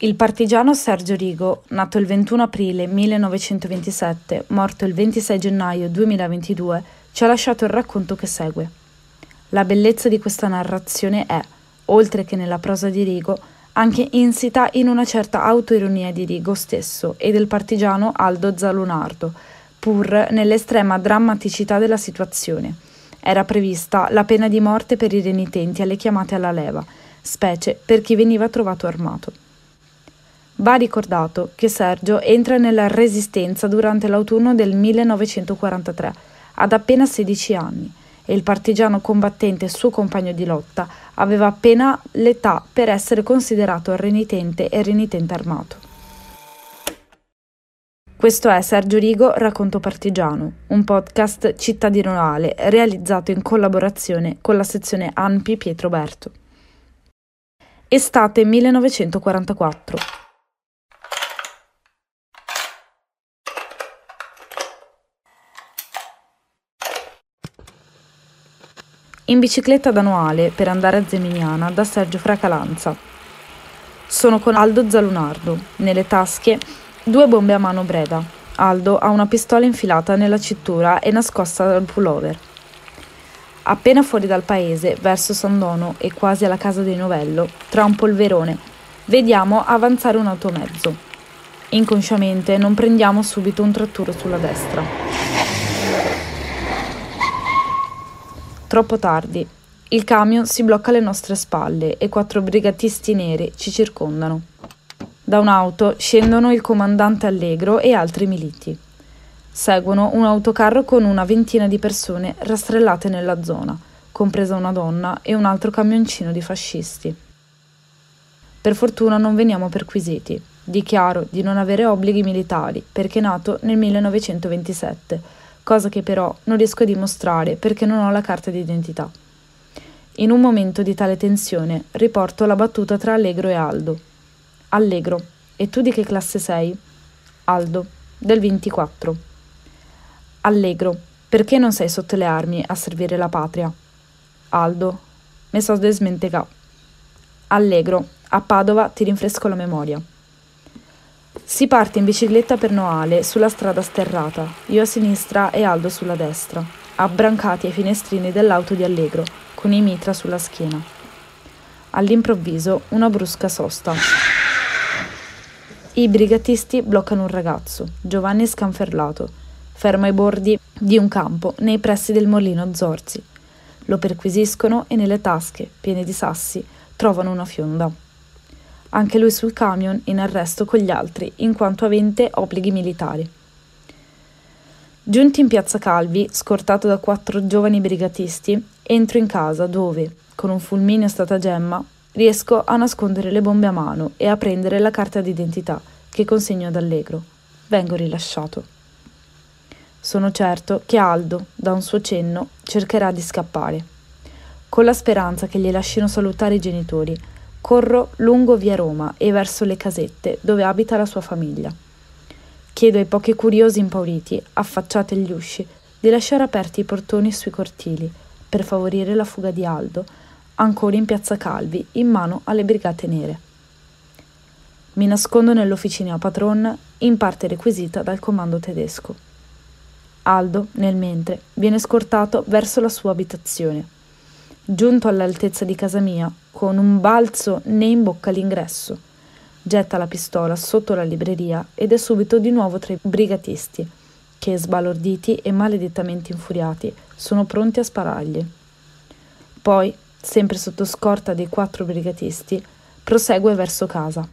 Il partigiano Sergio Rigo, nato il 21 aprile 1927, morto il 26 gennaio 2022, ci ha lasciato il racconto che segue. La bellezza di questa narrazione è, oltre che nella prosa di Rigo, anche insita in una certa autoironia di Rigo stesso e del partigiano Aldo Zalunardo, pur nell'estrema drammaticità della situazione. Era prevista la pena di morte per i renitenti alle chiamate alla leva, specie per chi veniva trovato armato. Va ricordato che Sergio entra nella Resistenza durante l'autunno del 1943, ad appena 16 anni, e il partigiano combattente suo compagno di lotta aveva appena l'età per essere considerato renitente e renitente armato. Questo è Sergio Rigo Racconto Partigiano, un podcast cittadinale realizzato in collaborazione con la sezione ANPI Pietro Berto. Estate 1944. In bicicletta da Noale per andare a Zeminiana da Sergio Fracalanza. Sono con Aldo Zalunardo, nelle tasche due bombe a mano Breda. Aldo ha una pistola infilata nella cintura e nascosta dal pullover. Appena fuori dal paese, verso San Dono e quasi alla casa di Novello, tra un polverone, vediamo avanzare un automezzo. Inconsciamente non prendiamo subito un tratturo sulla destra. Troppo tardi. Il camion si blocca alle nostre spalle e quattro brigatisti neri ci circondano. Da un'auto scendono il comandante Allegro e altri militi. Seguono un autocarro con una ventina di persone rastrellate nella zona, compresa una donna e un altro camioncino di fascisti. Per fortuna non veniamo perquisiti. Dichiaro di non avere obblighi militari perché nato nel 1927 cosa che però non riesco a dimostrare perché non ho la carta d'identità. In un momento di tale tensione riporto la battuta tra Allegro e Aldo. Allegro, e tu di che classe sei? Aldo, del 24. Allegro, perché non sei sotto le armi a servire la patria? Aldo, me so desmentegà. Allegro, a Padova ti rinfresco la memoria. Si parte in bicicletta per Noale sulla strada sterrata, io a sinistra e Aldo sulla destra, abbrancati ai finestrini dell'auto di Allegro, con i mitra sulla schiena. All'improvviso una brusca sosta. I brigatisti bloccano un ragazzo, Giovanni scanferlato, fermo ai bordi di un campo nei pressi del molino Zorzi. Lo perquisiscono e nelle tasche, piene di sassi, trovano una fionda anche lui sul camion in arresto con gli altri, in quanto avente obblighi militari. Giunti in piazza Calvi, scortato da quattro giovani brigatisti, entro in casa dove, con un fulmineo stratagemma, riesco a nascondere le bombe a mano e a prendere la carta d'identità che consegno ad Allegro. Vengo rilasciato. Sono certo che Aldo, da un suo cenno, cercherà di scappare, con la speranza che gli lasciano salutare i genitori Corro lungo via Roma e verso le casette dove abita la sua famiglia. Chiedo ai pochi curiosi impauriti, affacciati agli usci, di lasciare aperti i portoni sui cortili per favorire la fuga di Aldo, ancora in piazza Calvi, in mano alle brigate nere. Mi nascondo nell'officina patron, in parte requisita dal comando tedesco. Aldo, nel mentre, viene scortato verso la sua abitazione Giunto all'altezza di casa mia, con un balzo ne imbocca l'ingresso. Getta la pistola sotto la libreria ed è subito di nuovo tra i brigatisti, che, sbalorditi e maledettamente infuriati, sono pronti a sparargli. Poi, sempre sotto scorta dei quattro brigatisti, prosegue verso casa.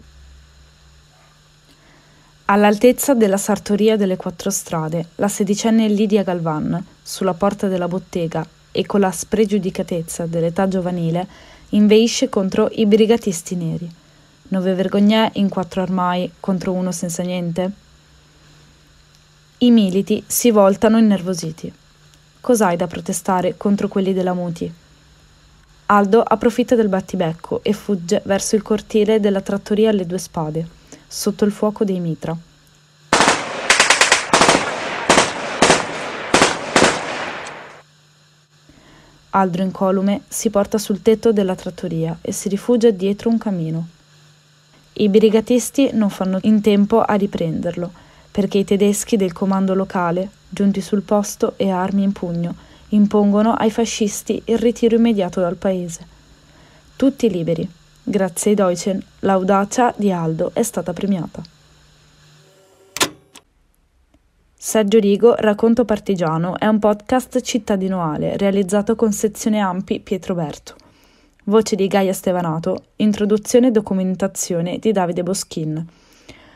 All'altezza della sartoria delle quattro strade, la sedicenne Lidia Galvan, sulla porta della bottega, e con la spregiudicatezza dell'età giovanile inveisce contro i brigatisti neri. Nove vergognè in quattro armai contro uno senza niente? I militi si voltano innervositi. Cos'hai da protestare contro quelli della Muti? Aldo approfitta del battibecco e fugge verso il cortile della trattoria alle due spade, sotto il fuoco dei mitra. Aldro incolume si porta sul tetto della trattoria e si rifugia dietro un camino. I brigatisti non fanno in tempo a riprenderlo, perché i tedeschi del comando locale, giunti sul posto e armi in pugno, impongono ai fascisti il ritiro immediato dal paese. Tutti liberi. Grazie ai Deutschen, l'audacia di Aldo è stata premiata. Sergio Rigo, Racconto Partigiano, è un podcast cittadinoale realizzato con sezione Ampi Pietroberto. Voce di Gaia Stevanato, introduzione e documentazione di Davide Boschin.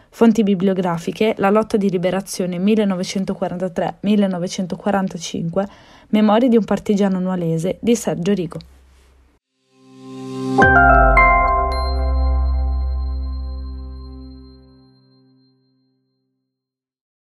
Fonti bibliografiche La lotta di liberazione 1943-1945, Memorie di un partigiano nualese di Sergio Rigo.